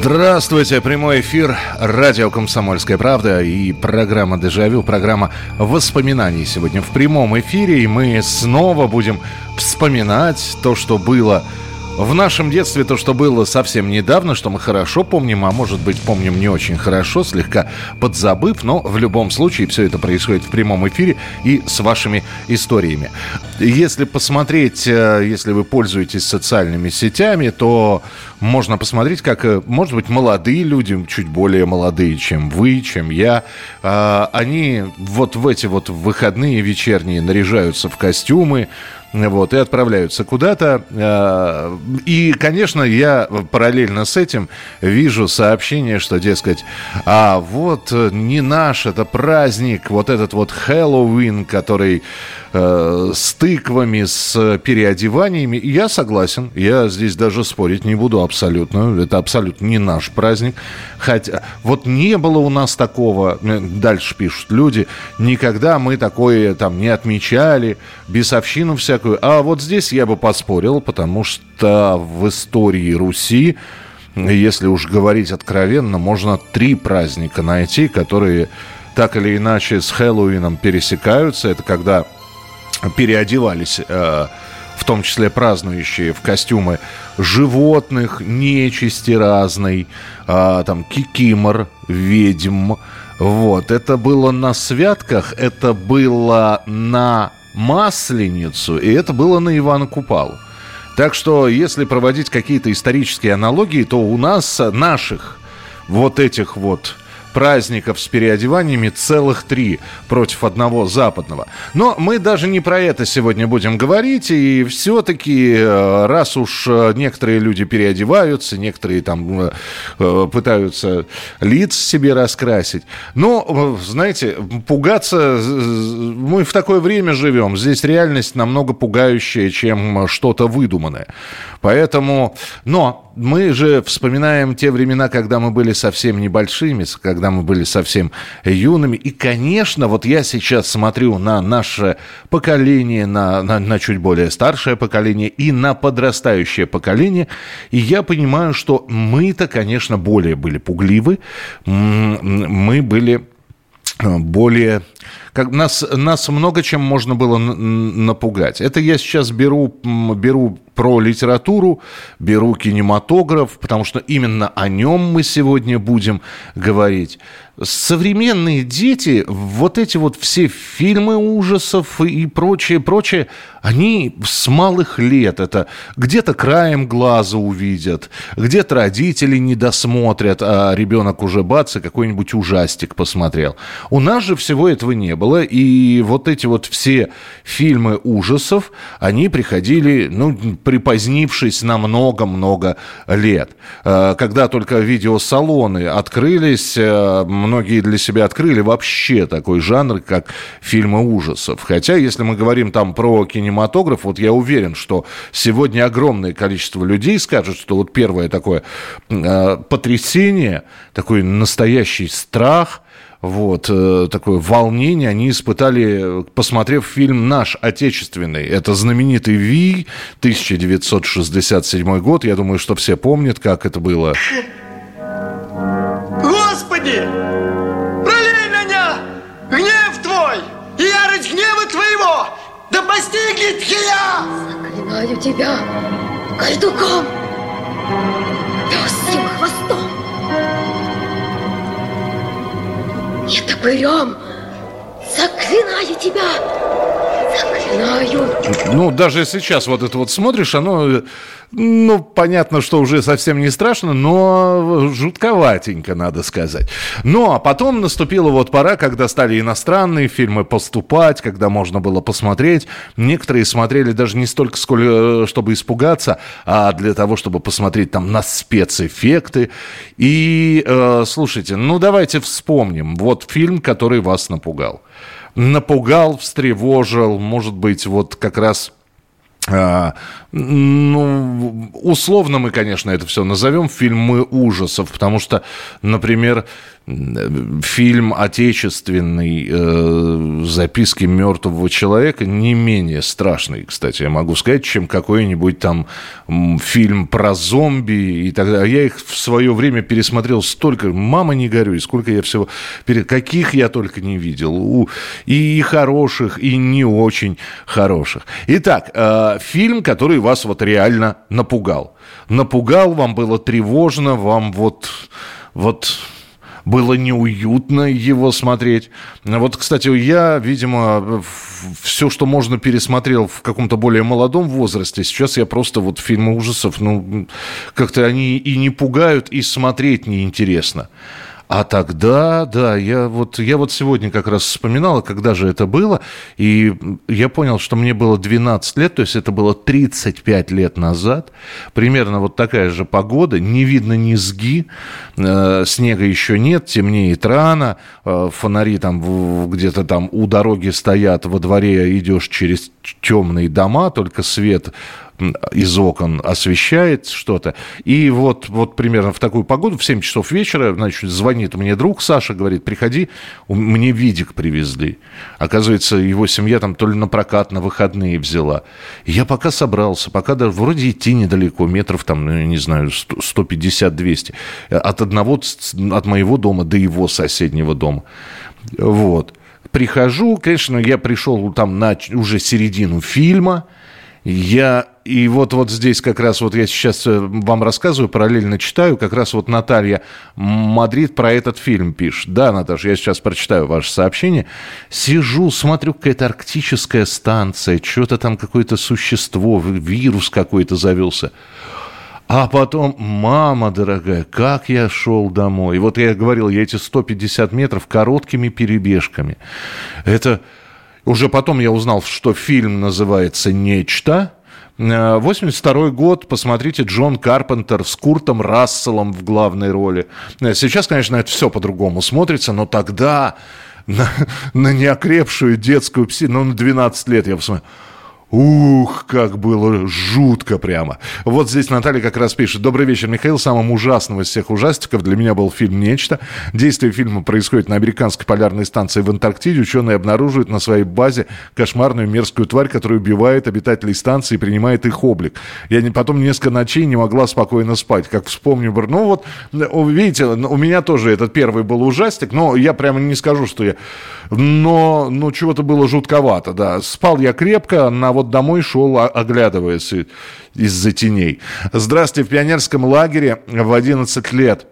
Здравствуйте, прямой эфир радио «Комсомольская правда» и программа «Дежавю», программа воспоминаний сегодня в прямом эфире, и мы снова будем вспоминать то, что было в нашем детстве то, что было совсем недавно, что мы хорошо помним, а может быть помним не очень хорошо, слегка подзабыв, но в любом случае все это происходит в прямом эфире и с вашими историями. Если посмотреть, э, если вы пользуетесь социальными сетями, то можно посмотреть, как, э, может быть, молодые люди, чуть более молодые, чем вы, чем я, а, они вот в эти вот выходные вечерние наряжаются в костюмы, вот, и отправляются куда-то. Э, и, конечно, я параллельно с этим вижу сообщение, что, дескать, а вот не наш, это праздник, вот этот вот Хэллоуин, который э, с тыквами, с переодеваниями. Я согласен, я здесь даже спорить не буду абсолютно. Это абсолютно не наш праздник. Хотя вот не было у нас такого, э, дальше пишут люди, никогда мы такое там не отмечали, бесовщину всякую. А вот здесь я бы поспорил, потому что в истории Руси если уж говорить откровенно, можно три праздника найти, которые так или иначе с Хэллоуином пересекаются. Это когда переодевались, э, в том числе празднующие, в костюмы животных, нечисти разной, э, там, кикимор, ведьм. Вот, это было на святках, это было на Масленицу, и это было на Ивана Купалу. Так что, если проводить какие-то исторические аналогии, то у нас наших вот этих вот праздников с переодеваниями целых три против одного западного. Но мы даже не про это сегодня будем говорить, и все-таки, э, раз уж э, некоторые люди переодеваются, некоторые там э, пытаются лиц себе раскрасить, но, знаете, пугаться, мы в такое время живем, здесь реальность намного пугающая, чем что-то выдуманное. Поэтому, но мы же вспоминаем те времена, когда мы были совсем небольшими, когда мы были совсем юными. И, конечно, вот я сейчас смотрю на наше поколение, на, на, на чуть более старшее поколение и на подрастающее поколение, и я понимаю, что мы-то, конечно, более были пугливы, мы были э, более как нас, нас много чем можно было напугать. Это я сейчас беру, беру про литературу, беру кинематограф, потому что именно о нем мы сегодня будем говорить современные дети, вот эти вот все фильмы ужасов и прочее, прочее, они с малых лет это где-то краем глаза увидят, где-то родители не досмотрят, а ребенок уже бац, и какой-нибудь ужастик посмотрел. У нас же всего этого не было, и вот эти вот все фильмы ужасов, они приходили, ну, припозднившись на много-много лет. А, когда только видеосалоны открылись, а, многие для себя открыли вообще такой жанр, как фильмы ужасов. Хотя, если мы говорим там про кинематограф, вот я уверен, что сегодня огромное количество людей скажут, что вот первое такое э, потрясение, такой настоящий страх – вот, э, такое волнение они испытали, посмотрев фильм «Наш отечественный». Это знаменитый «Ви», 1967 год. Я думаю, что все помнят, как это было. Господи! Да постигнет я! Заклинаю тебя кайдуком, пёсьим и топырем заклинаю тебя, Ну, даже сейчас вот это вот смотришь, оно ну, понятно, что уже совсем не страшно, но жутковатенько, надо сказать. Ну, а потом наступила вот пора, когда стали иностранные фильмы поступать, когда можно было посмотреть. Некоторые смотрели даже не столько, сколько, чтобы испугаться, а для того, чтобы посмотреть там на спецэффекты. И, э, слушайте, ну, давайте вспомним. Вот фильм, который вас напугал. Напугал, встревожил, может быть, вот как раз а, ну, условно мы, конечно, это все назовем фильмы ужасов, потому что, например, фильм отечественный э, «Записки мертвого человека» не менее страшный, кстати, я могу сказать, чем какой-нибудь там фильм про зомби и так далее. Я их в свое время пересмотрел столько, мама не горюй, сколько я всего, перед каких я только не видел, и хороших, и не очень хороших. Итак, э, фильм, который вас вот реально напугал. Напугал, вам было тревожно, вам вот, вот было неуютно его смотреть. Вот, кстати, я, видимо, все, что можно, пересмотрел в каком-то более молодом возрасте. Сейчас я просто вот фильмы ужасов, ну, как-то они и не пугают, и смотреть неинтересно. А тогда, да, я вот, я вот сегодня как раз вспоминала, когда же это было, и я понял, что мне было 12 лет, то есть это было 35 лет назад, примерно вот такая же погода, не видно низги, э, снега еще нет, темнеет рано, э, фонари там где-то там у дороги стоят, во дворе идешь через темные дома, только свет из окон освещает что-то. И вот, вот примерно в такую погоду, в 7 часов вечера, значит, звонит мне друг Саша, говорит, приходи, мне видик привезли. Оказывается, его семья там то ли на прокат, на выходные взяла. Я пока собрался, пока да, вроде идти недалеко, метров там, ну, не знаю, 150-200. От одного, от моего дома до его соседнего дома. Вот. Прихожу, конечно, я пришел там на уже середину фильма, я и вот, вот здесь как раз вот я сейчас э, вам рассказываю, параллельно читаю, как раз вот Наталья Мадрид про этот фильм пишет. Да, Наташа, я сейчас прочитаю ваше сообщение. Сижу, смотрю, какая-то арктическая станция, что-то там какое-то существо, вирус какой-то завелся. А потом, мама дорогая, как я шел домой. И вот я говорил, я эти 150 метров короткими перебежками. Это уже потом я узнал, что фильм называется «Нечто». 82 э, год, посмотрите, Джон Карпентер с Куртом Расселом в главной роли. Э, сейчас, конечно, это все по-другому смотрится, но тогда на, на неокрепшую детскую пси, ну, на 12 лет я посмотрел, Ух, как было жутко прямо. Вот здесь Наталья как раз пишет. Добрый вечер, Михаил. Самым ужасным из всех ужастиков для меня был фильм «Нечто». Действие фильма происходит на американской полярной станции в Антарктиде. Ученые обнаруживают на своей базе кошмарную мерзкую тварь, которая убивает обитателей станции и принимает их облик. Я не, потом несколько ночей не могла спокойно спать. Как вспомню, ну вот, видите, у меня тоже этот первый был ужастик, но я прямо не скажу, что я... Но, ну, чего-то было жутковато, да. Спал я крепко, на вот домой шел, оглядываясь из-за теней. Здравствуйте, в пионерском лагере в 11 лет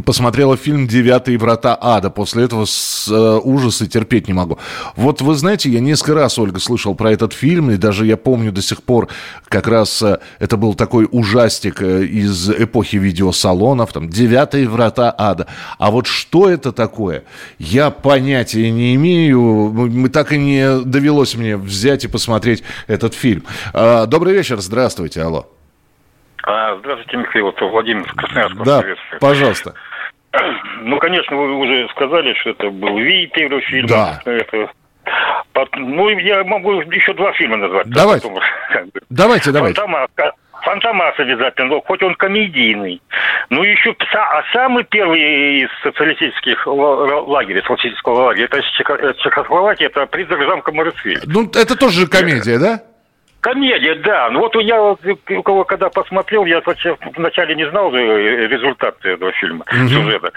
посмотрела фильм «Девятые врата ада». После этого с, э, ужасы терпеть не могу. Вот вы знаете, я несколько раз, Ольга, слышал про этот фильм, и даже я помню до сих пор, как раз э, это был такой ужастик э, из эпохи видеосалонов, там «Девятые врата ада». А вот что это такое, я понятия не имею. Мы так и не довелось мне взять и посмотреть этот фильм. А, добрый вечер, здравствуйте, алло. А, здравствуйте, Михаил, это Владимир Красноярск. Да, пожалуйста. Ну, конечно, вы уже сказали, что это был Ви, первый фильм. Да. Это... Ну, я могу еще два фильма назвать. Давайте, потом, как бы. давайте, давайте. Фантомас, Фантомас обязательно, хоть он комедийный. Ну, еще а самый первый из социалистических лагерей, социалистического лагеря, это Чехословакия, это призрак замка Моррисвиль. Ну, это тоже комедия, да? Комедия, да. Ну вот я у кого когда посмотрел, я вначале не знал результаты этого фильма, угу. сюжета.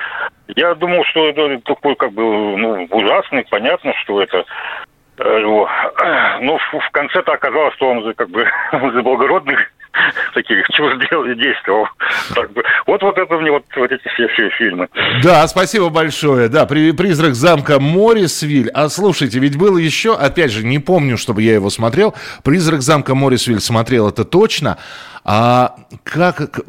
Я думал, что это такой как бы ну, ужасный, понятно, что это э, ну, в конце-то оказалось, что он же как бы благородных таких чего действовал. Вот, вот это мне вот, вот эти все, все фильмы. Да, спасибо большое. Да, «Призрак замка Морисвиль». А слушайте, ведь было еще, опять же, не помню, чтобы я его смотрел. «Призрак замка Морисвиль» смотрел, это точно. А как,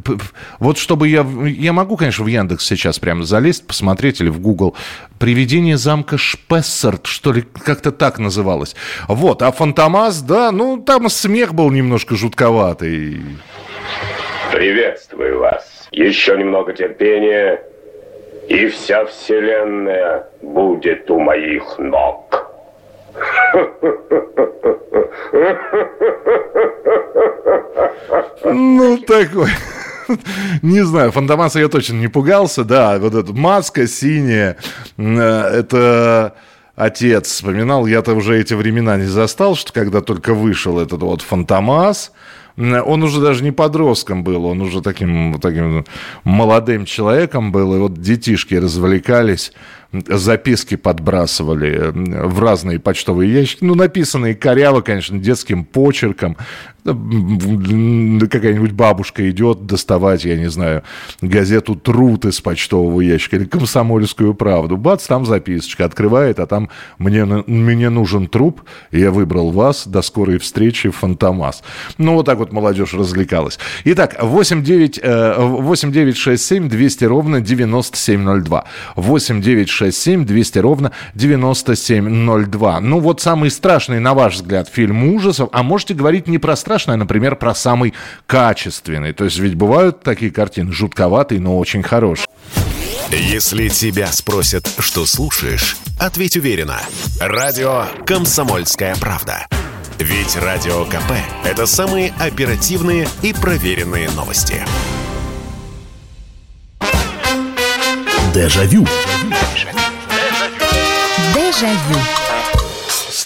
вот чтобы я, я могу, конечно, в Яндекс сейчас прямо залезть, посмотреть или в Google. «Привидение замка Шпессарт», что ли, как-то так называлось. Вот, а «Фантомас», да, ну, там смех был немножко жутковатый. Приветствую вас. Еще немного терпения, и вся вселенная будет у моих ног. Ну, такой. Не знаю, Фантомаса я точно не пугался, да, вот эта маска синяя, э, это отец вспоминал, я-то уже эти времена не застал, что когда только вышел этот вот Фантомас, он уже даже не подростком был, он уже таким, таким молодым человеком был, и вот детишки развлекались записки подбрасывали в разные почтовые ящики, ну, написанные коряво, конечно, детским почерком. Какая-нибудь бабушка идет доставать, я не знаю, газету «Труд» из почтового ящика или «Комсомольскую правду». Бац, там записочка открывает, а там «Мне, мне нужен труп, я выбрал вас, до скорой встречи, Фантомас». Ну, вот так вот молодежь развлекалась. Итак, 8 9, 8 9 6 7 200 ровно 9702. 8 9 967 200 ровно 9702. Ну вот самый страшный, на ваш взгляд, фильм ужасов, а можете говорить не про страшный, а, например, про самый качественный. То есть ведь бывают такие картины жутковатые, но очень хорошие. Если тебя спросят, что слушаешь, ответь уверенно. Радио «Комсомольская правда». Ведь Радио КП – это самые оперативные и проверенные новости. Дежавю. Дежавю Evangelho.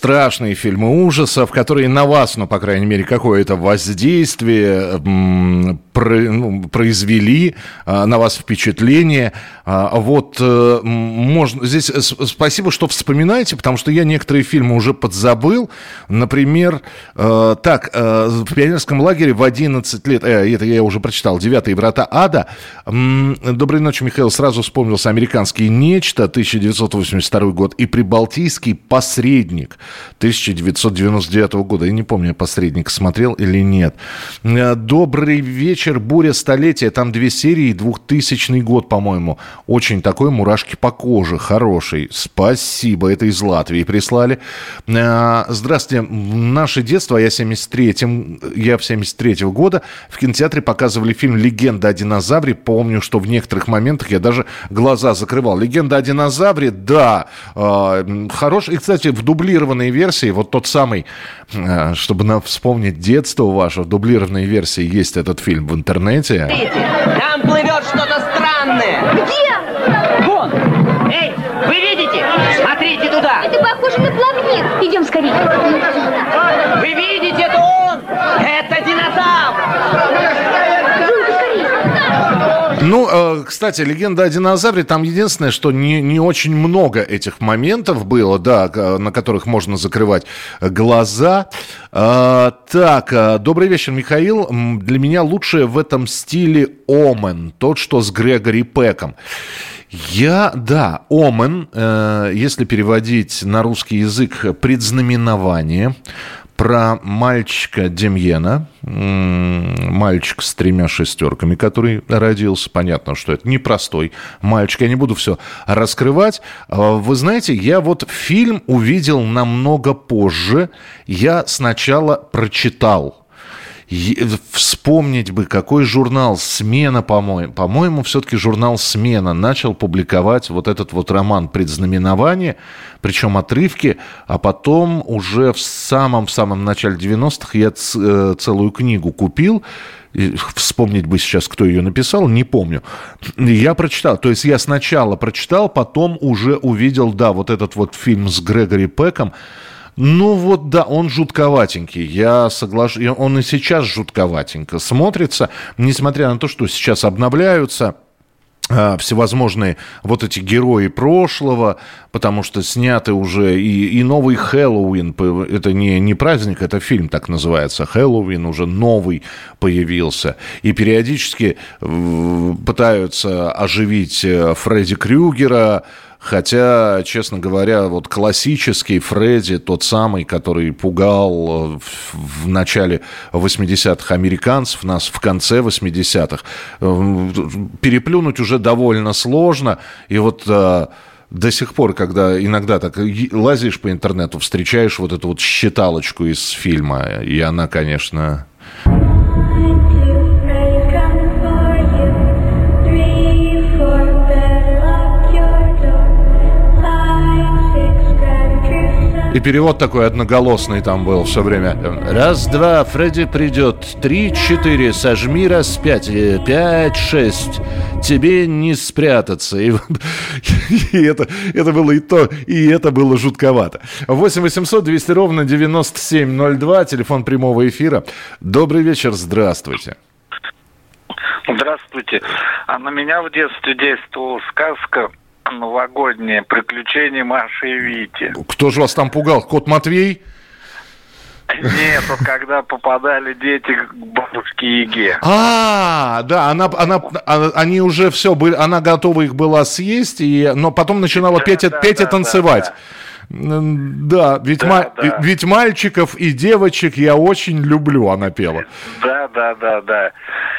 Страшные фильмы ужасов, которые на вас, ну, по крайней мере, какое-то воздействие ну, произвели, а, на вас впечатление. А, вот э, можно здесь э, спасибо, что вспоминаете, потому что я некоторые фильмы уже подзабыл. Например, э, так, в пионерском лагере в 11 лет, э, это я уже прочитал, «Девятые врата ада». Доброй ночи, Михаил. Сразу вспомнился американский «Нечто», 1982 год, и «Прибалтийский посредник». 1999 года. Я не помню, я «Посредник» смотрел или нет. Э, «Добрый вечер. Буря столетия». Там две серии, 2000 год, по-моему. Очень такой мурашки по коже. Хороший. Спасибо. Это из Латвии прислали. Э, здравствуйте. Наше детство, я 73-м, я в 73 -го года в кинотеатре показывали фильм «Легенда о динозавре». Помню, что в некоторых моментах я даже глаза закрывал. «Легенда о динозавре», да, э, хороший. И, кстати, в дублированном дублированной версии, вот тот самый, э, чтобы нам вспомнить детство ваше, в дублированной версии есть этот фильм в интернете. Там плывет что-то странное. Где? Вон. Эй, вы видите? Смотрите туда. Это похоже на плавник. Идем скорее. Вы видите, это он. Это динозавр. Ну, э, кстати, легенда о динозавре, там единственное, что не, не очень много этих моментов было, да, на которых можно закрывать глаза. Э, так, э, добрый вечер, Михаил. Для меня лучшее в этом стиле Омен, тот, что с Грегори Пеком. Я, да, Омен, э, если переводить на русский язык, предзнаменование про мальчика Демьена, мальчик с тремя шестерками, который родился. Понятно, что это непростой мальчик. Я не буду все раскрывать. А, вы знаете, я вот фильм увидел намного позже. Я сначала прочитал вспомнить бы, какой журнал «Смена», по-моему, по-моему, все-таки журнал «Смена» начал публиковать вот этот вот роман «Предзнаменование», причем отрывки, а потом уже в самом-самом начале 90-х я э, целую книгу купил, вспомнить бы сейчас, кто ее написал, не помню. Я прочитал, то есть я сначала прочитал, потом уже увидел, да, вот этот вот фильм с Грегори Пеком, ну вот да, он жутковатенький. Я соглашусь. Он и сейчас жутковатенько смотрится, несмотря на то, что сейчас обновляются а, всевозможные вот эти герои прошлого, потому что сняты уже и, и новый Хэллоуин, это не, не праздник, это фильм так называется, Хэллоуин уже новый появился, и периодически пытаются оживить э, Фредди Крюгера, Хотя, честно говоря, вот классический Фредди, тот самый, который пугал э, в, начале 80-х американцев, нас в конце 80-х, э, переплюнуть уже довольно сложно. И вот э, до сих пор, когда иногда так лазишь по интернету, встречаешь вот эту вот считалочку из фильма, и она, конечно... И перевод такой одноголосный там был все время. Раз, два, Фредди придет. Три, четыре, сожми раз пять. э, Пять, шесть. Тебе не спрятаться. И, и это, это было и то, и это было жутковато. 8 800 200 ровно 9702, телефон прямого эфира. Добрый вечер, здравствуйте. Здравствуйте. А на меня в детстве действовала сказка новогодняя «Приключения Маши и Вити». Кто же вас там пугал? Кот Матвей? Нет, вот когда попадали дети к бабушке Еге. А, да, она, она, они уже все были, она готова их была съесть, и, но потом начинала Да, петь, и- да, петь и да, танцевать. да, М, Да, ведь, Да, ма- да. ведь мальчиков и девочек я очень люблю, она пела. Да, да, да, да.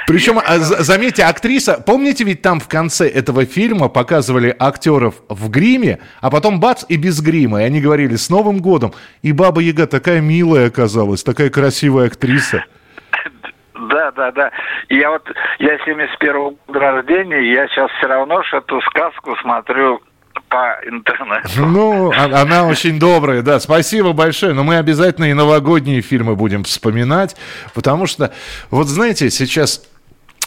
Причем, а, за- заметьте, актриса, помните, ведь там в конце этого фильма показывали актеров в гриме, а потом бац и без грима, и они говорили «С Новым годом!» И Баба Яга такая милая оказалась, такая красивая актриса. Да, да, да. Я вот, я 71-го года рождения, я сейчас все равно ж эту сказку смотрю по интернету. Ну, а- она очень добрая, да. Спасибо большое. Но мы обязательно и новогодние фильмы будем вспоминать, потому что, вот знаете, сейчас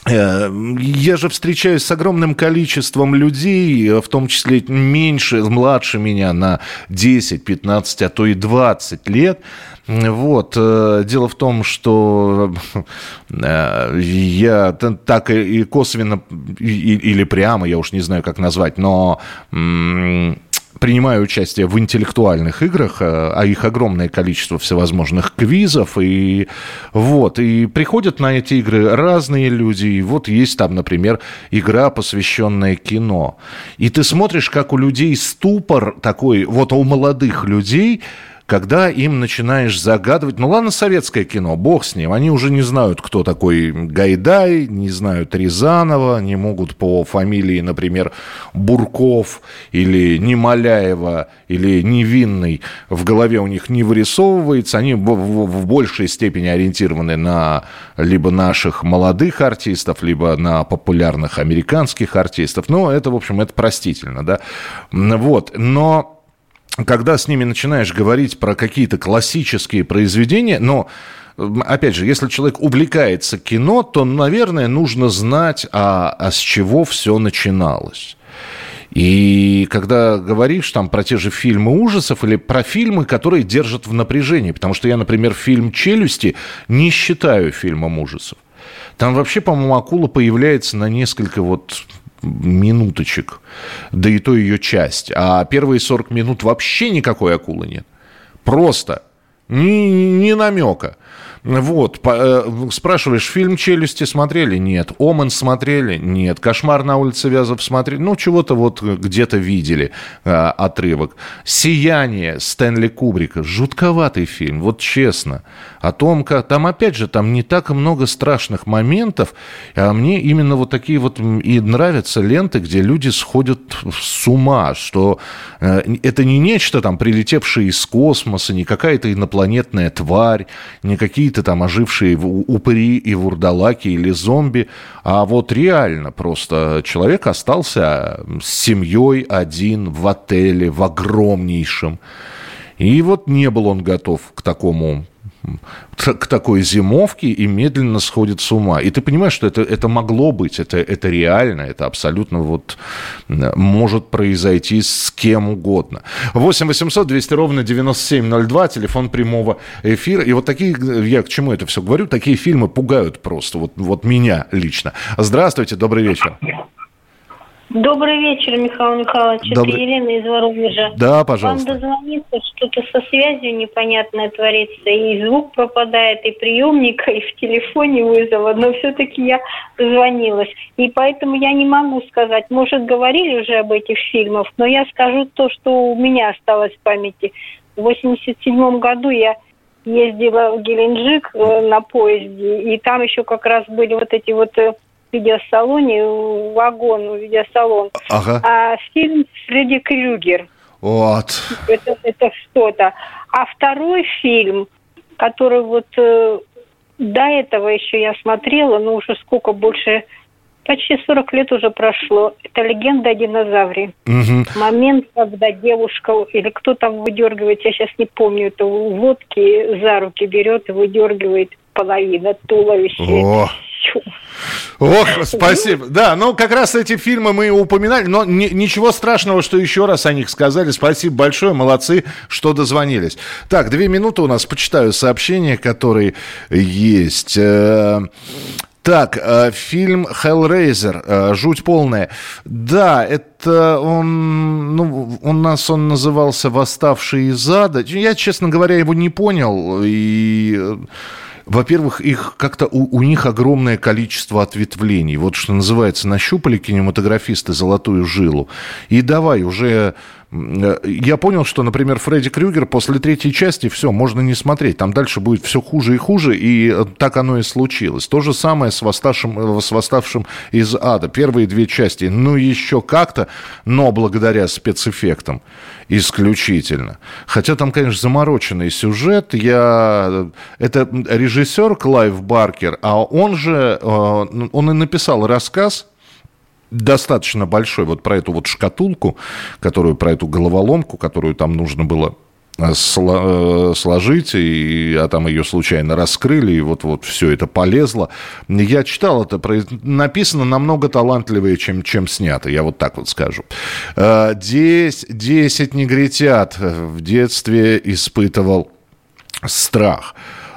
я же встречаюсь с огромным количеством людей, э, в том числе меньше, младше меня на 10, 15, а то и 20 лет. Вот. э, Дело в том, что э, я так и косвенно, или прямо, я уж не знаю, как назвать, но принимаю участие в интеллектуальных играх, э, а их огромное количество всевозможных квизов, и вот, и приходят на эти игры разные люди, и вот есть там, например, игра, посвященная кино, и ты смотришь, как у людей ступор такой, вот у молодых людей, когда им начинаешь загадывать, ну ладно, советское кино, бог с ним, они уже не знают, кто такой Гайдай, не знают Рязанова, не могут по фамилии, например, Бурков или Немоляева или Невинный в голове у них не вырисовывается, они в, большей степени ориентированы на либо наших молодых артистов, либо на популярных американских артистов, но это, в общем, это простительно, да, вот, но когда с ними начинаешь говорить про какие-то классические произведения, но Опять же, если человек увлекается кино, то, наверное, нужно знать, а, а с чего все начиналось. И когда говоришь там про те же фильмы ужасов или про фильмы, которые держат в напряжении, потому что я, например, фильм «Челюсти» не считаю фильмом ужасов. Там вообще, по-моему, акула появляется на несколько вот минуточек, да и то ее часть. А первые 40 минут вообще никакой акулы нет. Просто. Ни, ни намека. Вот, э, спрашиваешь, фильм «Челюсти» смотрели? Нет. «Омен» смотрели? Нет. «Кошмар на улице Вязов» смотрели? Ну, чего-то вот где-то видели э, отрывок. «Сияние» Стэнли Кубрика. Жутковатый фильм, вот честно. О том, как... Там, опять же, там не так много страшных моментов, а мне именно вот такие вот и нравятся ленты, где люди сходят с ума, что э, это не нечто там, прилетевшее из космоса, не какая-то инопланетная тварь, не какие-то там ожившие упыри и вурдалаки или зомби, а вот реально просто человек остался с семьей один в отеле, в огромнейшем. И вот не был он готов к такому к такой зимовке и медленно сходит с ума. И ты понимаешь, что это, это могло быть, это, это реально, это абсолютно вот может произойти с кем угодно. 8 800 200 ровно 9702, телефон прямого эфира. И вот такие, я к чему это все говорю, такие фильмы пугают просто, вот, вот меня лично. Здравствуйте, добрый вечер. Добрый вечер, Михаил Михайлович. Добрый- Это Елена из Воронежа. Да, пожалуйста. Вам дозвониться, что-то со связью непонятное творится, и звук пропадает, и приемника, и в телефоне вызова, но все-таки я дозвонилась. И поэтому я не могу сказать, может, говорили уже об этих фильмах, но я скажу то, что у меня осталось в памяти. В 87 году я ездила в Геленджик э, на поезде, и там еще как раз были вот эти вот э, видеосалоне, вагон, видеосалон. Ага. А фильм Фредди Крюгер. Вот. Это, это что-то. А второй фильм, который вот э, до этого еще я смотрела, ну уже сколько больше почти 40 лет уже прошло. Это легенда о динозавре. Мгм. Момент, когда девушка или кто там выдергивает, я сейчас не помню, это лодки за руки берет и выдергивает половина туловища. О. Чу. Ох, спасибо. Да, ну как раз эти фильмы мы упоминали, но ни- ничего страшного, что еще раз о них сказали. Спасибо большое, молодцы, что дозвонились. Так, две минуты у нас, почитаю сообщения, которые есть. Э, Так, э, фильм Hellraiser, э, жуть полная. Да, это он, ну, у нас он назывался «Восставший из ада». Я, честно говоря, его не понял. И э, во-первых, их как-то у, у них огромное количество ответвлений. Вот что называется, нащупали кинематографисты золотую жилу. И давай уже... э, Я понял, что, например, Фредди Крюгер после третьей части все, можно не смотреть. Там дальше будет все хуже и хуже, и э, так оно и случилось. То же самое с восставшим, э, с восставшим из ада. Первые две части, ну, еще как-то, но благодаря спецэффектам исключительно. Хотя там, конечно, замороченный сюжет. Я... Это режиссер Клайв Баркер, а он же, он и написал рассказ, достаточно большой вот про эту вот шкатулку, которую, про эту головоломку, которую там нужно было э, э, сложить, и, а там ее случайно раскрыли, и вот-вот все это полезло. Я читал это, написано намного талантливее, чем, чем снято, я вот так вот скажу. Э, Десять, десять негритят в детстве испытывал страх.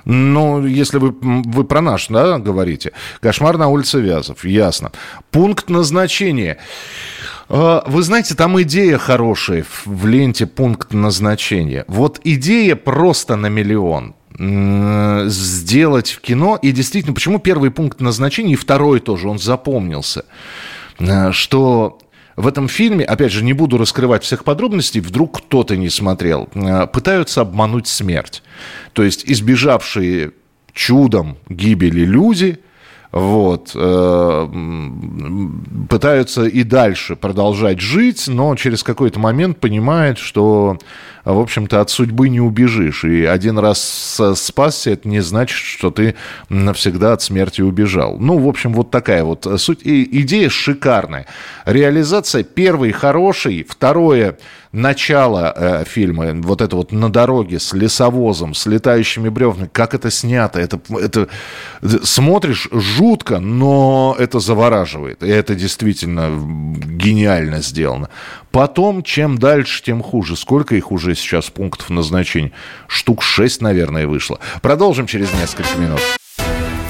Ну, если вы, вы про наш, да, говорите. Кошмар на улице Вязов, ясно. Пункт назначения. Э, Вы знаете, там идея хорошая в- ленте пункт назначения. Вот идея просто на миллион сделать в кино. И действительно, почему первый пункт назначения и второй тоже, он запомнился. Э, Что в этом фильме, опять же, не буду раскрывать всех подробностей, вдруг кто-то не смотрел, э, пытаются обмануть смерть. То есть избежавшие чудом гибели люди, вот, э, пытаются и дальше продолжать жить, но через какой-то момент понимают, что, в общем-то, от судьбы не убежишь. И один раз спасся, это не значит, что ты навсегда от смерти убежал. Ну, в общем, вот такая вот суть. И идея шикарная. Реализация первый хороший, второе начало э, фильма, вот это вот на дороге с лесовозом, с летающими бревнами, как это снято, это, это смотришь жутко, но это завораживает, и это действительно гениально сделано. Потом, чем дальше, тем хуже. Сколько их уже сейчас пунктов назначения? Штук 6, наверное, вышло. Продолжим через несколько минут.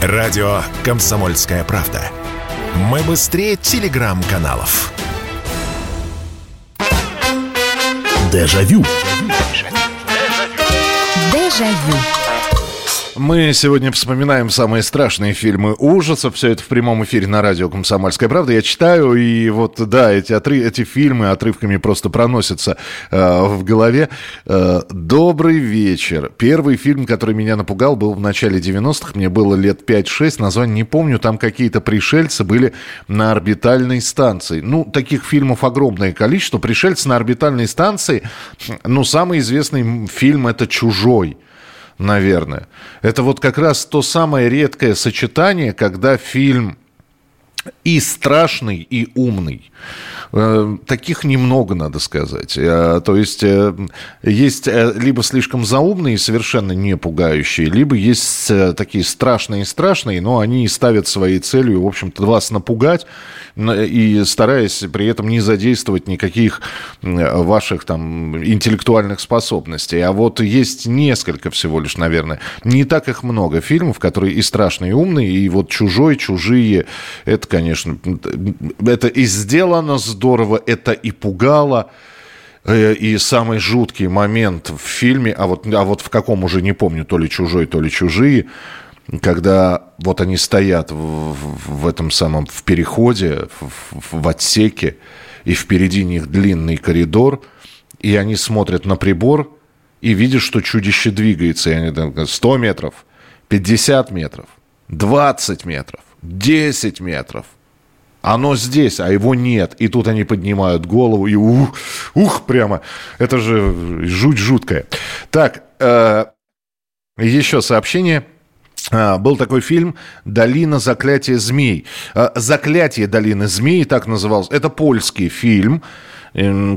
Радио «Комсомольская правда». Мы быстрее телеграм-каналов. Дежавю. Дежавю. Мы сегодня вспоминаем самые страшные фильмы ужасов. Все это в прямом эфире на радио «Комсомольская правда». Я читаю, и вот, да, эти, отры- эти фильмы отрывками просто проносятся э, в голове. Э, «Добрый вечер». Первый фильм, который меня напугал, был в начале 90-х. Мне было лет 5-6, название не помню. Там какие-то пришельцы были на орбитальной станции. Ну, таких фильмов огромное количество. Пришельцы на орбитальной станции. Ну, самый известный фильм – это «Чужой» наверное. Это вот как раз то самое редкое сочетание, когда фильм и страшный, и умный. Э, Таких немного, надо сказать. Э, То есть э, есть либо слишком заумные и совершенно не пугающие, либо есть такие страшные и страшные, но они ставят своей целью, в общем-то, вас напугать, и стараясь при этом не задействовать никаких э, ваших там интеллектуальных способностей. А вот есть несколько всего лишь, наверное, не так их много фильмов, которые и страшные, и умные, и вот «Чужой», «Чужие», это, конечно, это и сделано здорово, это и пугало, Э, И самый жуткий момент в фильме, а вот, а вот в каком уже не помню, то ли чужой, то ли чужие, когда вот они стоят в, в- этом самом в переходе, в, в- отсеке, и впереди них длинный коридор, и они смотрят на прибор и видят, что чудище двигается. И они там 100 метров, 50 метров, 20 метров, 10 метров. Оно здесь, а его нет. И тут они поднимают голову и ух, ух прямо. Это же жуть жуткая. Так, э, еще сообщение. А, был такой фильм «Долина заклятия змей». А, «Заклятие долины змей» так назывался. Это польский фильм.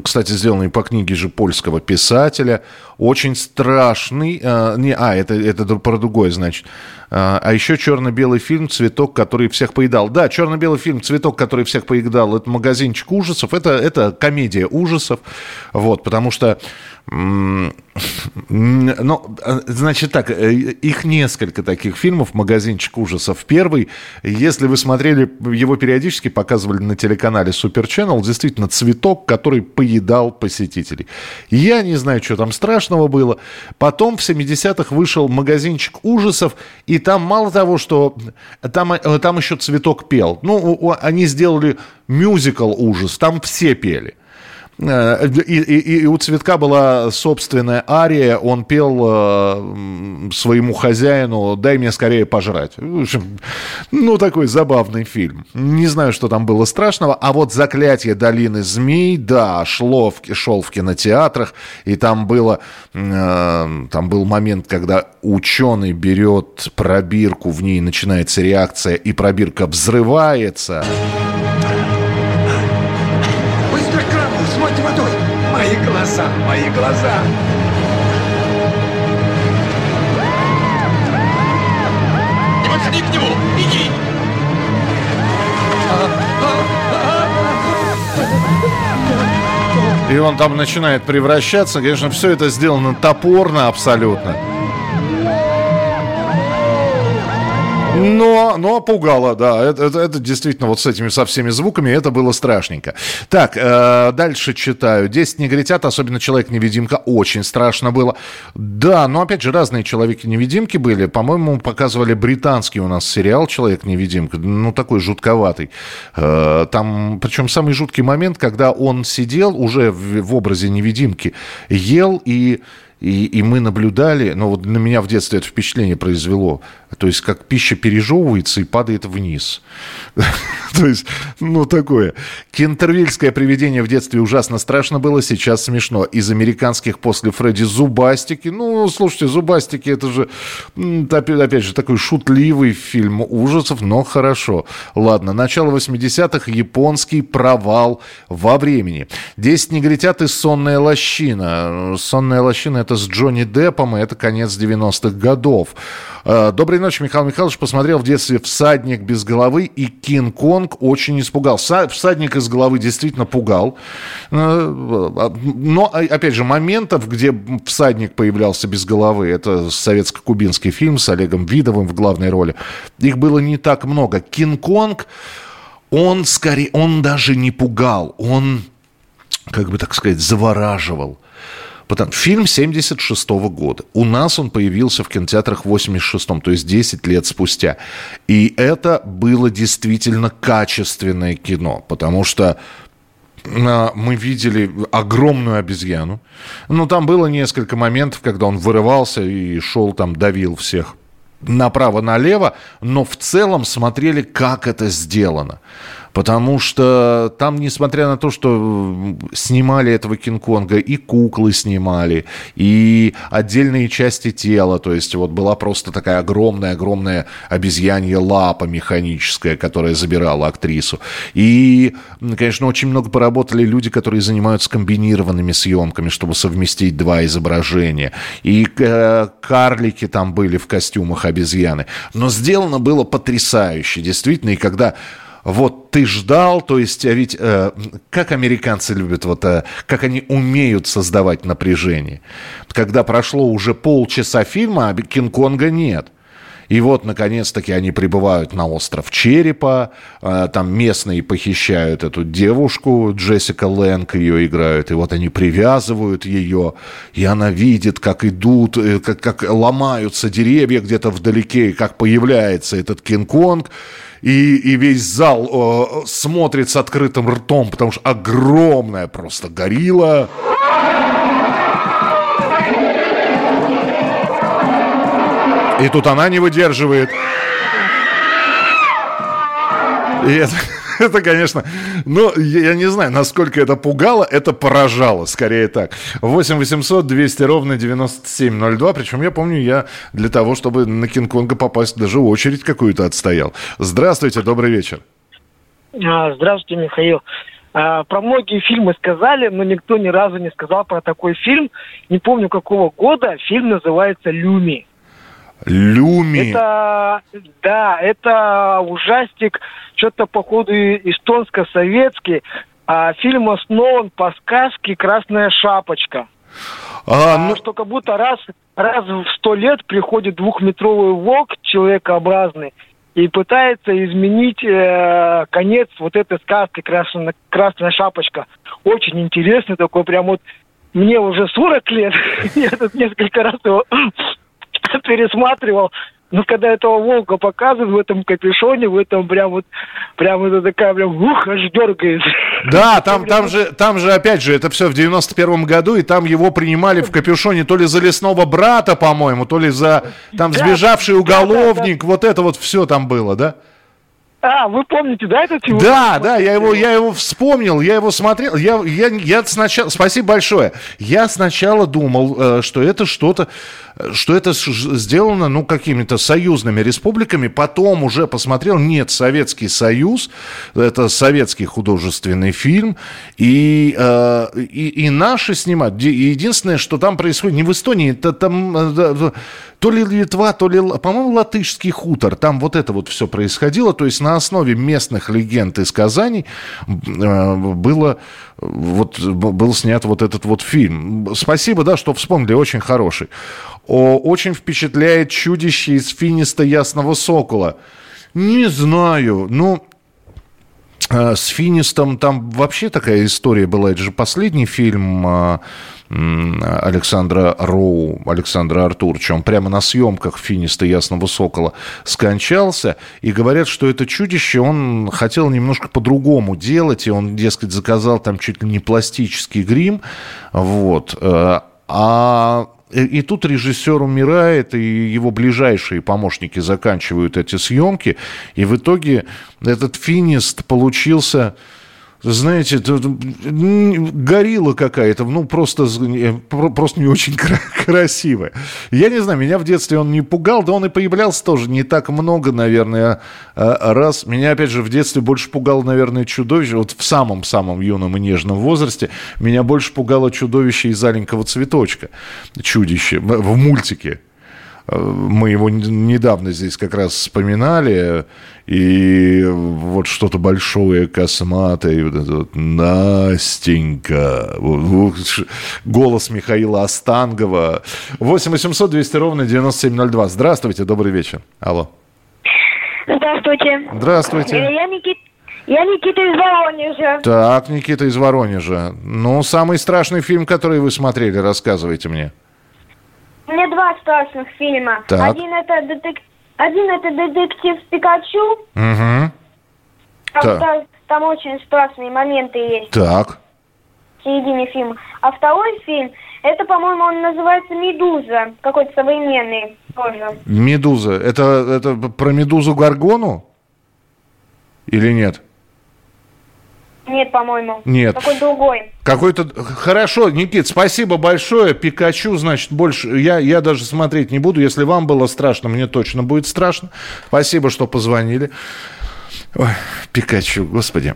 Кстати, сделанный по книге же польского писателя. Очень страшный. А, не, а, это, это про другое, значит. А, еще черно-белый фильм «Цветок, который всех поедал». Да, черно-белый фильм «Цветок, который всех поедал» — это магазинчик ужасов, это, это комедия ужасов, вот, потому что ну, значит так, э, их несколько таких фильмов «Магазинчик ужасов». Первый, если вы смотрели, его периодически показывали на телеканале Super Channel, действительно, цветок, который поедал посетителей. Я не знаю, что там страшного было. Потом в 70-х вышел «Магазинчик ужасов», и там мало того, что там, э, там еще цветок пел. Ну, они сделали мюзикл ужас, там все пели. Э, и, и, и у Цветка была собственная ария, он пел э, своему хозяину «дай мне скорее пожрать». В общем, ну, такой забавный фильм. Не знаю, что там было страшного, а вот «Заклятие долины змей», да, шло в, шел в кинотеатрах, и там было, э, там был момент, когда ученый берет пробирку, в ней начинается реакция, и пробирка взрывается. Глаза, мои глаза. Не подходи к нему! Иди! И он там начинает превращаться. Конечно, все это сделано топорно абсолютно. Но, но пугало, да. Это, это, это действительно вот с этими, со всеми звуками, это было страшненько. Так, э, дальше читаю. «Десять негритят», особенно «Человек-невидимка», очень страшно было. Да, но опять же, разные «Человеки-невидимки» были. По-моему, показывали британский у нас сериал «Человек-невидимка». Ну, такой жутковатый. Э, там, причем самый жуткий момент, когда он сидел уже в, в образе невидимки, ел и и, и мы наблюдали, но вот на меня в детстве это впечатление произвело. То есть, как пища пережевывается и падает вниз. То есть, ну, такое. Кентервильское привидение в детстве ужасно страшно было, сейчас смешно. Из американских после Фредди Зубастики. Ну, слушайте, Зубастики, это же, опять же, такой шутливый фильм ужасов, но хорошо. Ладно, начало 80-х, японский провал во времени. Десять негритят и сонная лощина. Сонная лощина это с Джонни Деппом, и это конец 90-х годов. Э, доброй ночи, Михаил Михайлович. Посмотрел в детстве «Всадник без головы» и «Кинг-Конг». Очень испугал. «Всадник из головы» действительно пугал. Э, но, опять же, моментов, где всадник появлялся без головы, это советско-кубинский фильм с Олегом Видовым в главной роли, их было не так много. «Кинг-Конг», он скорее, он даже не пугал, он, как бы так сказать, завораживал. Потому, фильм 76 -го года. У нас он появился в кинотеатрах в 86-м, то есть 10 лет спустя. И это было действительно качественное кино, потому что а, мы видели огромную обезьяну. Но там было несколько моментов, когда он вырывался и шел там, давил всех направо-налево, но в целом смотрели, как это сделано. Потому что там, несмотря на то, что снимали этого Кинг-Конга, и куклы снимали, и отдельные части тела, то есть вот была просто такая огромная-огромная обезьянья лапа механическая, которая забирала актрису. И, конечно, очень много поработали люди, которые занимаются комбинированными съемками, чтобы совместить два изображения. И э, карлики там были в костюмах обезьяны. Но сделано было потрясающе, действительно, и когда вот ты ждал, то есть, а ведь э, как американцы любят, вот э, как они умеют создавать напряжение. Когда прошло уже полчаса фильма, а Кинг-Конга нет – и вот, наконец-таки, они прибывают на остров Черепа. Э, там местные похищают эту девушку, Джессика Лэнг ее играют. И вот они привязывают ее. И она видит, как идут, э, как, как ломаются деревья где-то вдалеке, и как появляется этот Кинг-Конг и, и весь зал э, смотрит с открытым ртом, потому что огромная просто горилла. И тут она не выдерживает. И это, это, конечно, ну, я, не знаю, насколько это пугало, это поражало, скорее так. 8 800 200 ровно 9702, причем я помню, я для того, чтобы на Кинг-Конга попасть, даже очередь какую-то отстоял. Здравствуйте, добрый вечер. А, Здравствуйте, Михаил. А, Про многие фильмы сказали, но никто ни разу не сказал про такой фильм. Не помню какого года. Фильм называется «Люми». Люми. Это, да, это ужастик, что-то походу эстонско-советский. А фильм основан по сказке «Красная шапочка». А, ну... Что как будто раз, раз в сто лет приходит двухметровый волк человекообразный и пытается изменить э, конец вот этой сказки «Красная, «Красная шапочка». Очень интересный такой, прям вот мне уже 40 лет, я тут несколько раз его пересматривал. Но когда этого волка показывают в этом капюшоне, в этом прям вот, прям это такая прям, ух, аж дергается. Да, там, там, же, там же, опять же, это все в 91 году, и там его принимали в капюшоне то ли за лесного брата, по-моему, то ли за там сбежавший уголовник, вот это вот все там было, да? А, вы помните, да, этот фильм? Да, да, я его, я его вспомнил, я его смотрел. Я, я, я сначала, спасибо большое. Я сначала думал, э, что это что-то, что это сделано, ну, какими-то союзными республиками. Потом уже посмотрел, нет, Советский Союз, это советский художественный фильм, и, э, и, и наши снимают. Единственное, что там происходит, не в Эстонии, это там э, то ли Литва, то ли, по-моему, латышский хутор. Там вот это вот все происходило. То есть на основе местных легенд и сказаний э, было, вот, был снят вот этот вот фильм. Спасибо, да, что вспомнили, очень хороший. О, очень впечатляет чудище из финиста ясного сокола. Не знаю, ну... С Финистом там вообще такая история была. Это же последний фильм а, Александра Роу, Александра Артуровича. Он прямо на съемках Финиста Ясного Сокола скончался. И говорят, что это чудище он хотел немножко по-другому делать. И он, дескать, заказал там чуть ли не пластический грим. Вот. Э, а и, и тут режиссер умирает, и его ближайшие помощники заканчивают эти съемки. И в итоге этот финист получился знаете, горилла какая-то, ну, просто, просто не очень красивая. Я не знаю, меня в детстве он не пугал, да он и появлялся тоже не так много, наверное, а, раз. Меня, опять же, в детстве больше пугало, наверное, чудовище, вот в самом-самом юном и нежном возрасте, меня больше пугало чудовище из «Аленького цветочка», чудище, в мультике. Мы его недавно здесь как раз вспоминали, и вот что-то большое, косматое, вот это вот Настенька, голос Михаила Остангова. 8 800 200 ровно 9702. Здравствуйте, добрый вечер. Алло. Здравствуйте. Здравствуйте. Я Никита. Я Никита из Воронежа. Так, Никита из Воронежа. Ну, самый страшный фильм, который вы смотрели, рассказывайте мне. У меня два страшных фильма. Так. Один это детек... один это детектив Пикачу. Угу. Там, Так. там, там очень страшные моменты есть Так. в середине фильма. А второй фильм, это, по-моему, он называется «Медуза». Какой-то современный тоже. Медуза. Это, это про Медузу Гаргону? Или нет? Нет, по-моему. Нет. Какой другой. Какой-то... Хорошо, Никит, спасибо большое. Пикачу, значит, больше... Я, я даже смотреть не буду. Если вам было страшно, мне точно будет страшно. Спасибо, что позвонили. Ой, Пикачу, господи.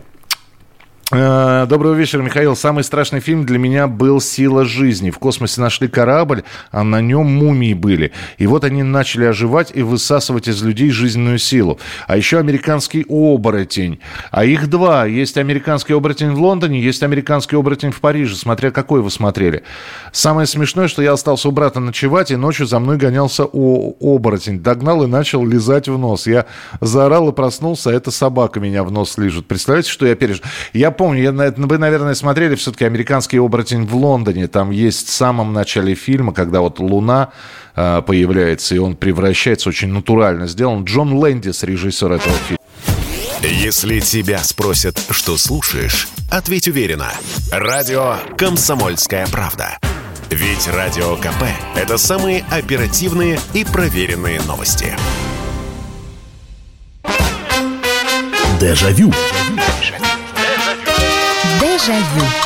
Э, Доброго вечера, Михаил. Самый страшный фильм для меня был «Сила жизни». В космосе нашли корабль, а на нем мумии были. И вот они начали оживать и высасывать из людей жизненную силу. А еще американский оборотень. А их два. Есть американский оборотень в Лондоне, есть американский оборотень в Париже, смотря какой вы смотрели. Самое смешное, что я остался у брата ночевать, и ночью за мной гонялся о- оборотень. Догнал и начал лизать в нос. Я заорал и проснулся, а эта собака меня в нос лижет. Представляете, что я пережил? Я помню, я, вы, наверное, смотрели все-таки «Американский оборотень в Лондоне». Там есть в самом начале фильма, когда вот Луна э, появляется, и он превращается, очень натурально сделан. Джон Лэндис, режиссер этого фильма. Если тебя спросят, что слушаешь, ответь уверенно. Радио «Комсомольская правда». Ведь Радио КП – это самые оперативные и проверенные новости. Дежавю. Дежавю. А,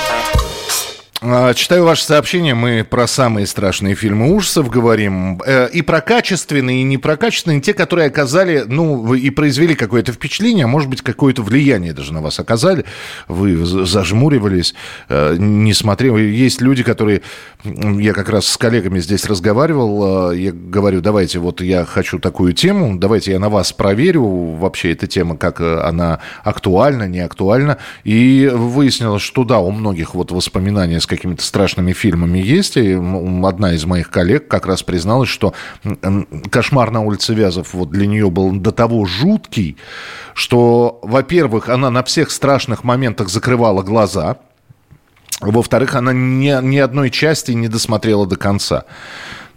читаю ваше сообщение. Мы про самые страшные фильмы ужасов говорим. Э, и про качественные, и не про качественные. Те, которые оказали, ну, и произвели какое-то впечатление, а может быть, какое-то влияние даже на вас оказали. Вы зажмуривались, э, не смотрели. Есть люди, которые... Я как раз с коллегами здесь разговаривал. Э, я говорю, давайте, вот я хочу такую тему. Давайте я на вас проверю. Вообще эта тема, как она актуальна, не актуальна. И выяснилось, что да, у многих вот воспоминания какими-то страшными фильмами есть. И одна из моих коллег как раз призналась, что «Кошмар на улице Вязов» вот для нее был до того жуткий, что, во-первых, она на всех страшных моментах закрывала глаза, во-вторых, она ни, ни одной части не досмотрела до конца.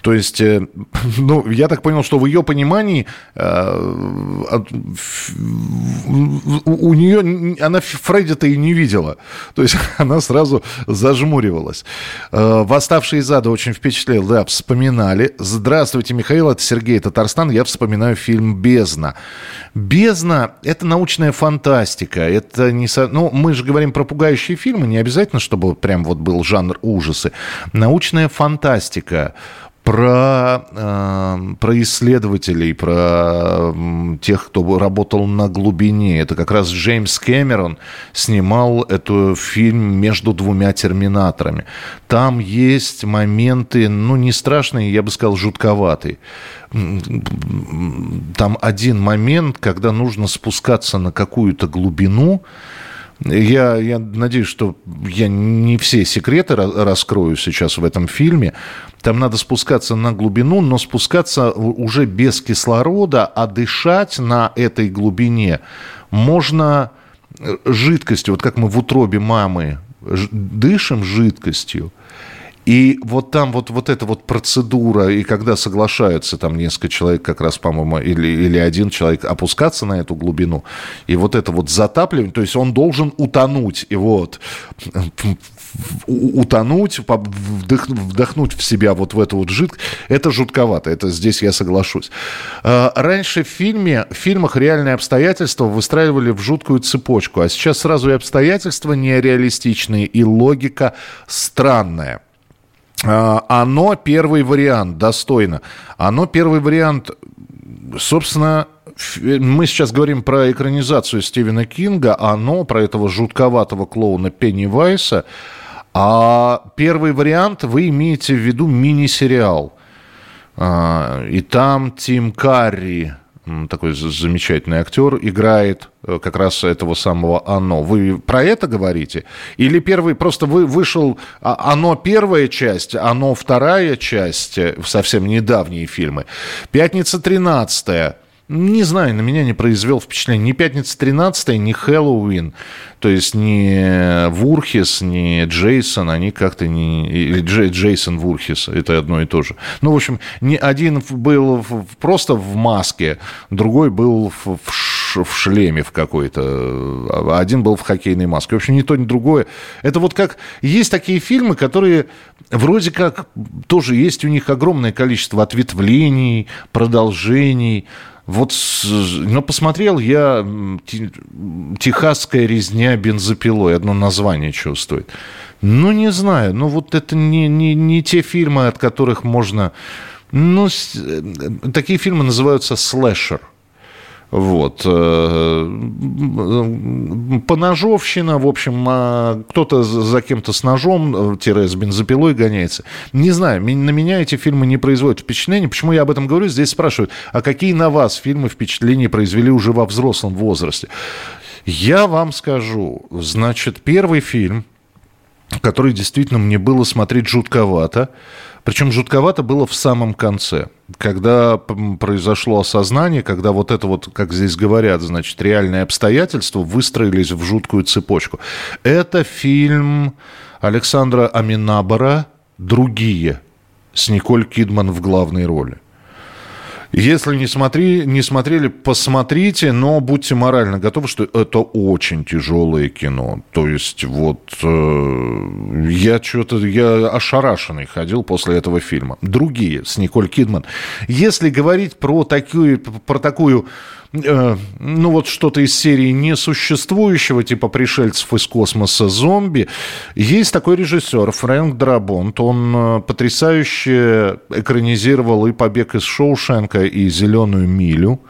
То есть, э, ну, я так понял, что в ее понимании э, у нее, она Фредди-то и не видела. То есть, она сразу зажмуривалась. Э, «Восставший из ада» очень впечатлил, да, вспоминали. Здравствуйте, Михаил, это Сергей Татарстан. Я вспоминаю фильм «Бездна». «Бездна» — это научная фантастика. Это не... Со... Ну, мы же говорим про пугающие фильмы, не обязательно, чтобы прям вот был жанр ужасы. Научная фантастика про, э, про исследователей, про э, тех, кто работал на глубине. Это как раз Джеймс Кэмерон снимал эту фильм между двумя терминаторами. Там есть моменты, ну, не страшные, я бы сказал, жутковатые. Там один момент, когда нужно спускаться на какую-то глубину, я, я надеюсь, что я не все секреты раскрою сейчас в этом фильме. Там надо спускаться на глубину, но спускаться уже без кислорода, а дышать на этой глубине можно э, жидкостью. Вот как мы в утробе мамы дышим жидкостью. И вот там вот, вот эта вот процедура, и когда соглашаются там несколько человек, как раз, по-моему, или, или один человек опускаться на эту глубину, и вот это вот затапливание, то есть он должен утонуть, и вот утонуть, вдохнуть в себя вот в эту вот жидкость, это жутковато, это здесь я соглашусь. А, раньше в фильме, в фильмах реальные обстоятельства выстраивали в жуткую цепочку, а сейчас сразу и обстоятельства нереалистичные, и логика странная. А, оно первый вариант, достойно. Оно первый вариант, собственно, мы сейчас говорим про экранизацию Стивена Кинга, оно про этого жутковатого клоуна Пенни Вайса, а первый вариант вы имеете в виду мини-сериал. А, и там Тим Карри, такой замечательный актер, играет э, как раз этого самого «Оно». Вы про это говорите? Или первый, просто вы, вышел а, «Оно» первая часть, «Оно» вторая часть, э, совсем недавние фильмы. «Пятница 13 не знаю, на меня не произвел впечатление ни «Пятница 13 ни «Хэллоуин». То есть ни Вурхис, ни Джейсон, они как-то не... Или Джей, Джейсон Вурхис, это одно и то же. Ну, в общем, не один был просто в маске, другой был в, в, шлеме в какой-то, а один был в хоккейной маске. В общем, ни то, ни другое. Это вот как... Есть такие фильмы, которые вроде как тоже есть у них огромное количество ответвлений, продолжений, вот, но посмотрел я «Техасская резня бензопилой», одно название стоит. Ну, не знаю, ну вот это не, не, не те фильмы, от которых можно... Ну, э, такие фильмы называются слэшер. Вот. Э, поножовщина, в общем, а, кто-то за кем-то с ножом, тире с бензопилой гоняется. Не знаю, на меня эти фильмы не производят впечатления. Почему я об этом говорю? Здесь спрашивают, а какие на вас фильмы впечатления произвели уже во взрослом возрасте? Я вам скажу, значит, первый фильм, который действительно мне было смотреть жутковато, причем жутковато было в самом конце, когда произошло осознание, когда вот это вот, как здесь говорят, значит, реальные обстоятельства выстроились в жуткую цепочку. Это фильм Александра Аминабара «Другие» с Николь Кидман в главной роли. Если не, смотри, не смотрели, посмотрите, но будьте морально готовы, что это очень тяжелое кино. То есть вот э, я что-то, я ошарашенный ходил после этого фильма. Другие с Николь Кидман. Если говорить про такую, про такую э, ну вот что-то из серии несуществующего, типа пришельцев из космоса зомби. Есть такой режиссер Фрэнк Драбонт. Он э, потрясающе экранизировал и «Побег из Шоушенка», и «Зеленую милю».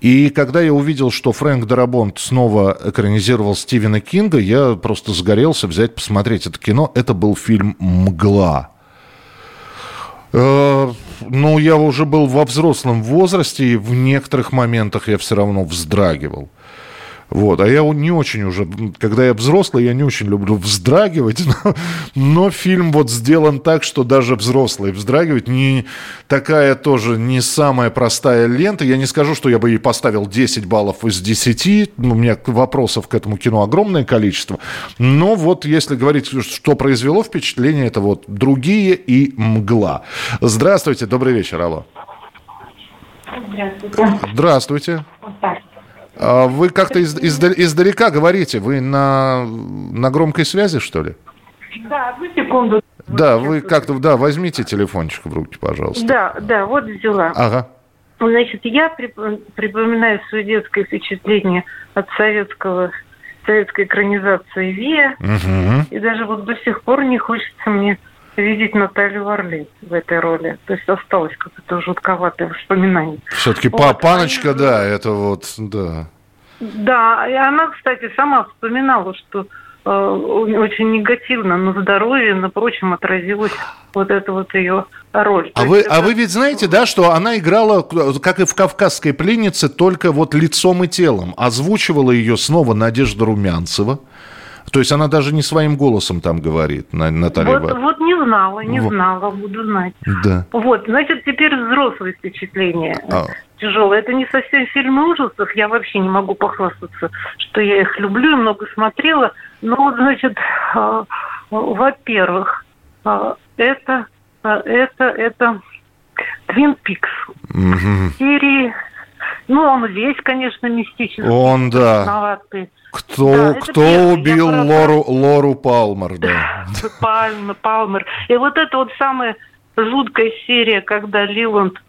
И когда я увидел, что Фрэнк Дарабонт снова экранизировал Стивена Кинга, я просто сгорелся взять, посмотреть это кино. Это был фильм «Мгла». Ну, я уже был во взрослом возрасте, и в некоторых моментах я все равно вздрагивал. Вот. А я не очень уже, когда я взрослый, я не очень люблю вздрагивать, но, но фильм вот сделан так, что даже взрослые вздрагивают. Не, такая тоже не самая простая лента. Я не скажу, что я бы ей поставил 10 баллов из 10. У меня вопросов к этому кино огромное количество. Но вот если говорить, что произвело впечатление, это вот «Другие» и «Мгла». Здравствуйте, добрый вечер, алло. Здравствуйте. Здравствуйте. А вы как-то из, из, издалека говорите, вы на, на громкой связи, что ли? Да, одну секунду. Да, вы как-то, да, возьмите телефончик в руки, пожалуйста. Да, да, вот взяла. Ага. Значит, я припоминаю свое детское впечатление от советского, советской экранизации ВИА. Угу. И даже вот до сих пор не хочется мне видеть Наталью Варлей в этой роли. То есть осталось какое-то жутковатое воспоминание. Все-таки вот. паночка, да, это вот, да. Да, и она, кстати, сама вспоминала, что э, очень негативно на здоровье, на прочем отразилась вот эта вот ее роль. А вы, это... а вы ведь знаете, да, что она играла, как и в «Кавказской пленнице», только вот лицом и телом. Озвучивала ее снова Надежда Румянцева. То есть она даже не своим голосом там говорит, Наталья Вот, вот не знала, не вот. знала, буду знать. Да. Вот, значит, теперь взрослые впечатления. А. Тяжелые. Это не совсем фильмы ужасов. Я вообще не могу похвастаться, что я их люблю и много смотрела. Но значит, э, во-первых, э, это, э, это, это Твин Пикс. Угу. Серии ну, он весь, конечно, мистический. Он, да. Кто, да, кто убил я Лору, Лору Палмер, да. Пальмер, Палмер. И вот это вот самая жуткая серия, когда Лиланд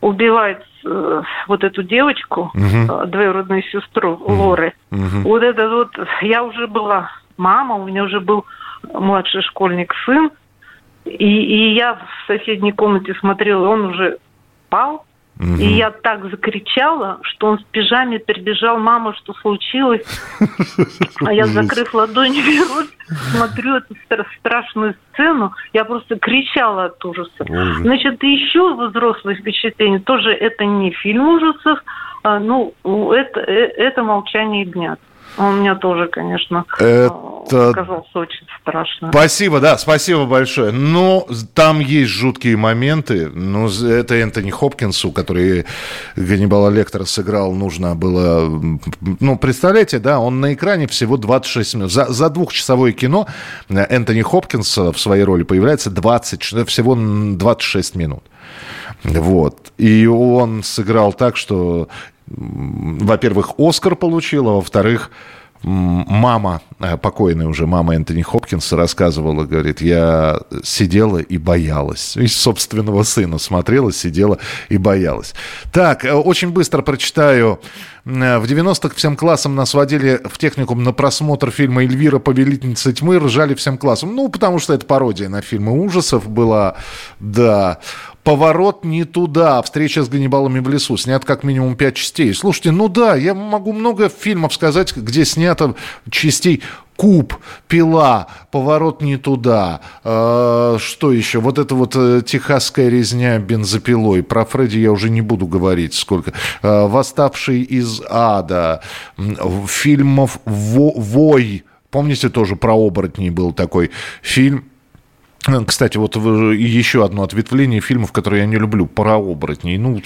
убивает э, вот эту девочку, угу. э, двоюродную сестру угу. Лоры. Угу. Вот это вот, я уже была мама, у меня уже был младший школьник сын, и, и я в соседней комнате смотрела, он уже пал, Угу. И я так закричала, что он в пижаме прибежал, мама, что случилось? А я, закрыв ладони рот, смотрю эту страшную сцену, я просто кричала от ужаса. Значит, еще взрослое впечатление, тоже это не фильм ужасов, а, ну, это, э, это «Молчание ягнят». Он у меня тоже, конечно, это... оказался очень страшно. Спасибо, да, спасибо большое. Но ну, там есть жуткие моменты. Ну, это Энтони Хопкинсу, который Ганнибала Лектора сыграл, нужно было... Ну, представляете, да, он на экране всего 26 минут. За, за двухчасовое кино Энтони Хопкинс в своей роли появляется 20, всего 26 минут. Вот. И он сыграл так, что во-первых, Оскар получил, во-вторых, мама, э, покойная уже мама Энтони Хопкинса рассказывала, говорит, я сидела и боялась. Из собственного сына смотрела, сидела и боялась. Так, э, очень быстро прочитаю. Э, в 90-х всем классом нас водили в техникум на просмотр фильма «Эльвира. Повелительница тьмы». Ржали всем классом. Ну, потому что это пародия на фильмы ужасов была. Да. «Поворот не туда», «Встреча с Ганнибалами в лесу», снят как минимум пять частей. Слушайте, ну да, я могу много фильмов сказать, где снято частей Куб, пила, поворот не туда. Э, что еще? Вот это вот э, техасская резня бензопилой. Про Фредди я уже не буду говорить сколько. Э, Восставший из ада. Фильмов Вой. Помните, тоже про оборотней был такой фильм кстати, вот еще одно ответвление фильмов, которые я не люблю, про оборотней. Ну,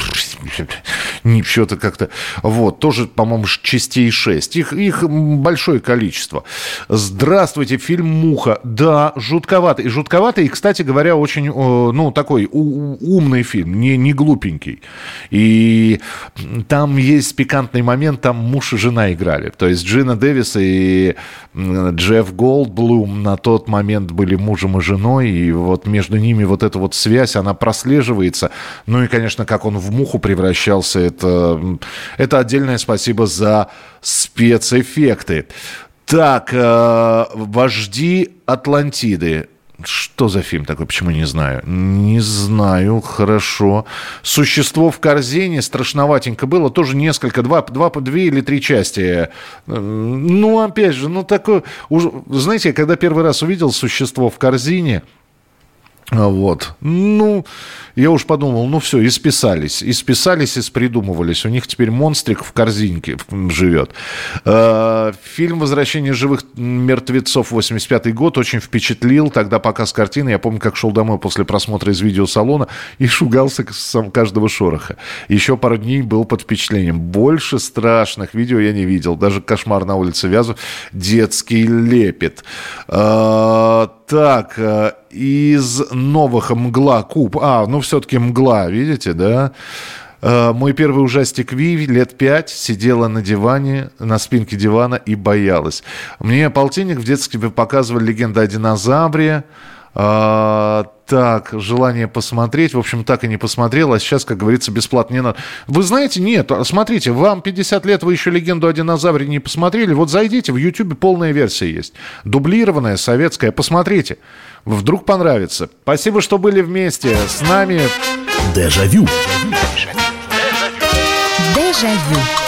не что-то как-то... Вот, тоже, по-моему, частей 6. Их, их большое количество. Здравствуйте, фильм «Муха». Да, жутковатый. Жутковатый, и, кстати говоря, очень, ну, такой умный фильм, не, не глупенький. И там есть пикантный момент, там муж и жена играли. То есть Джина Дэвис и Джефф Голдблум на тот момент были мужем и женой, и вот между ними вот эта вот связь, она прослеживается. Ну и, конечно, как он в муху превращался, Это, это отдельное спасибо за спецэффекты. Так, э, «Вожди Атлантиды». Что за фильм такой? Почему не знаю? Не знаю, хорошо. «Существо в корзине» страшноватенько было. Тоже несколько, два, два, две или три части. Ну, опять же, ну такое... Знаете, когда первый раз увидел «Существо в корзине», вот. Ну, я уж подумал, ну все, исписались. Исписались, испридумывались. У них теперь монстрик в корзинке живет. Э, фильм «Возвращение живых мертвецов» 85 год очень впечатлил. Тогда показ картины. Я помню, как шел домой после просмотра из видеосалона и шугался сам каждого шороха. Еще пару дней был под впечатлением. Больше страшных видео я не видел. Даже «Кошмар на улице Вязов» детский лепет. Э, так, э, из новых «Мгла» Куб. А, ну все-таки «Мгла», видите, да? Э, мой первый ужастик Ви лет пять сидела на диване, на спинке дивана и боялась. Мне полтинник в детстве показывали «Легенда о динозавре». А, так, желание посмотреть. В общем, так и не посмотрел, а сейчас, как говорится, бесплатно не надо. Вы знаете, нет, смотрите, вам 50 лет, вы еще «Легенду о динозавре» не посмотрели. Вот зайдите, в YouTube полная версия есть. Дублированная, советская. Посмотрите. Вдруг понравится. Спасибо, что были вместе с нами. Дежавю. Дежавю.